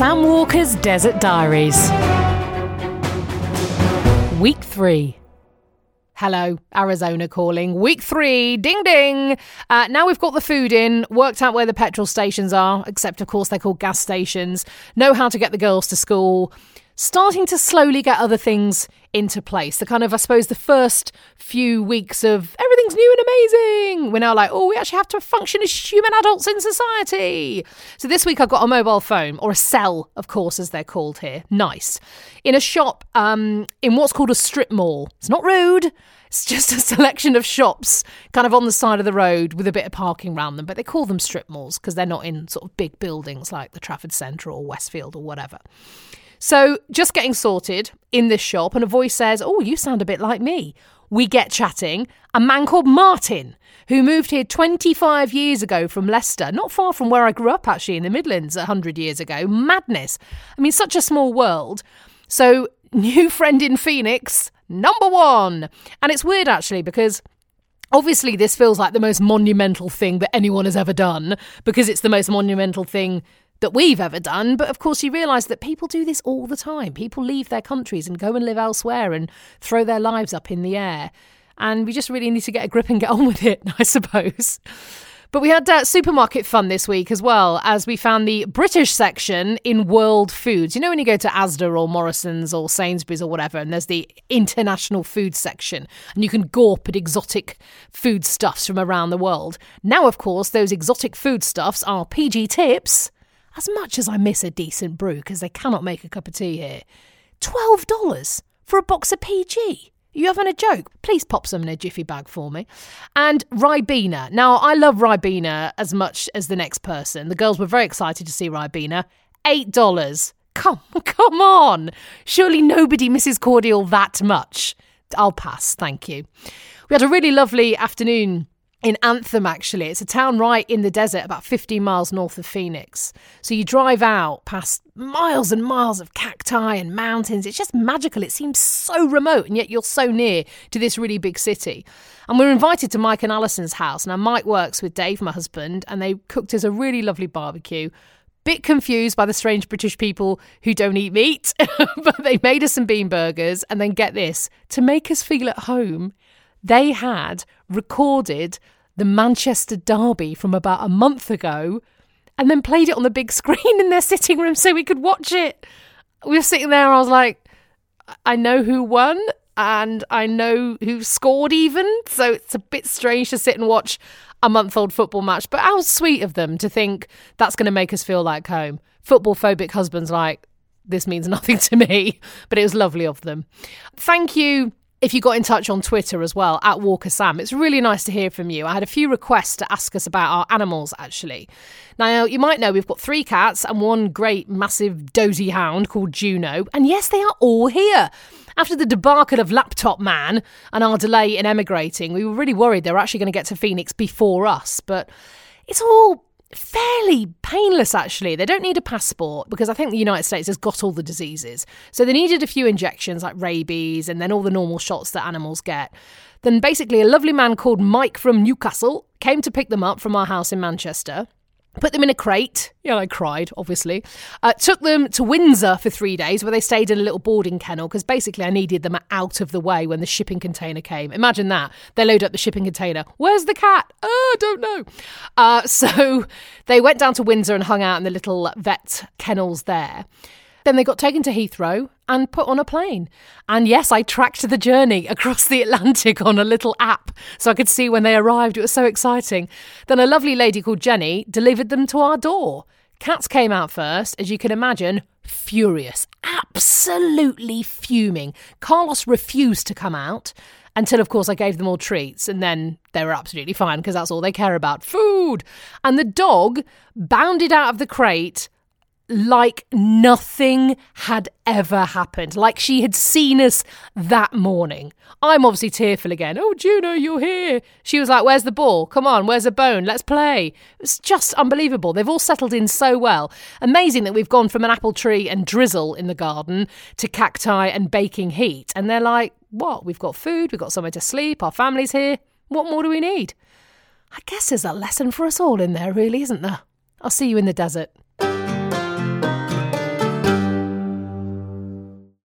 Walker's Desert Diaries. Week 3. Hello, Arizona calling. Week three, ding ding. Uh, now we've got the food in, worked out where the petrol stations are, except of course they're called gas stations, know how to get the girls to school, starting to slowly get other things into place. The kind of, I suppose, the first few weeks of everything's new and amazing. We're now like, oh, we actually have to function as human adults in society. So this week I've got a mobile phone, or a cell, of course, as they're called here. Nice. In a shop um, in what's called a strip mall. It's not rude. It's just a selection of shops kind of on the side of the road with a bit of parking around them, but they call them strip malls because they're not in sort of big buildings like the Trafford Centre or Westfield or whatever. So, just getting sorted in this shop, and a voice says, Oh, you sound a bit like me. We get chatting. A man called Martin, who moved here 25 years ago from Leicester, not far from where I grew up, actually, in the Midlands 100 years ago. Madness. I mean, such a small world. So, new friend in Phoenix, number one. And it's weird, actually, because obviously this feels like the most monumental thing that anyone has ever done because it's the most monumental thing that we've ever done. But of course, you realise that people do this all the time. People leave their countries and go and live elsewhere and throw their lives up in the air. And we just really need to get a grip and get on with it, I suppose. But we had uh, supermarket fun this week as well, as we found the British section in World Foods. You know, when you go to Asda or Morrison's or Sainsbury's or whatever, and there's the international food section, and you can gawp at exotic foodstuffs from around the world. Now, of course, those exotic foodstuffs are PG tips as much as I miss a decent brew, because they cannot make a cup of tea here, $12 for a box of PG. You having a joke? Please pop some in a jiffy bag for me. And Ribena. Now, I love Ribena as much as the next person. The girls were very excited to see Ribena. $8. Come, come on. Surely nobody misses cordial that much. I'll pass, thank you. We had a really lovely afternoon in Anthem, actually. It's a town right in the desert, about 15 miles north of Phoenix. So you drive out past miles and miles of cacti and mountains. It's just magical. It seems so remote, and yet you're so near to this really big city. And we are invited to Mike and Alison's house. Now, Mike works with Dave, my husband, and they cooked us a really lovely barbecue. Bit confused by the strange British people who don't eat meat, but they made us some bean burgers. And then get this to make us feel at home they had recorded the Manchester Derby from about a month ago and then played it on the big screen in their sitting room so we could watch it. We were sitting there, I was like, I know who won and I know who scored even. So it's a bit strange to sit and watch a month old football match. But how sweet of them to think that's going to make us feel like home. Football phobic husbands like, this means nothing to me, but it was lovely of them. Thank you if you got in touch on Twitter as well, at Walker Sam. It's really nice to hear from you. I had a few requests to ask us about our animals, actually. Now, you might know we've got three cats and one great, massive, dozy hound called Juno. And yes, they are all here. After the debacle of Laptop Man and our delay in emigrating, we were really worried they were actually going to get to Phoenix before us. But it's all fairly painless actually. They don't need a passport because I think the United States has got all the diseases. So they needed a few injections like rabies and then all the normal shots that animals get. Then basically a lovely man called Mike from Newcastle came to pick them up from our house in Manchester put them in a crate. Yeah, I cried, obviously. Uh, took them to Windsor for three days where they stayed in a little boarding kennel because basically I needed them out of the way when the shipping container came. Imagine that. They load up the shipping container. Where's the cat? Oh, I don't know. Uh, so they went down to Windsor and hung out in the little vet kennels there. Then they got taken to Heathrow and put on a plane. And yes, I tracked the journey across the Atlantic on a little app so I could see when they arrived. It was so exciting. Then a lovely lady called Jenny delivered them to our door. Cats came out first, as you can imagine, furious, absolutely fuming. Carlos refused to come out until, of course, I gave them all treats, and then they were absolutely fine because that's all they care about food. And the dog bounded out of the crate like nothing had ever happened, like she had seen us that morning. I'm obviously tearful again. Oh, Juno, you're here. She was like, Where's the ball? Come on, where's the bone? Let's play. It's just unbelievable. They've all settled in so well. Amazing that we've gone from an apple tree and drizzle in the garden to cacti and baking heat. And they're like, What? We've got food, we've got somewhere to sleep, our family's here. What more do we need? I guess there's a lesson for us all in there, really, isn't there? I'll see you in the desert.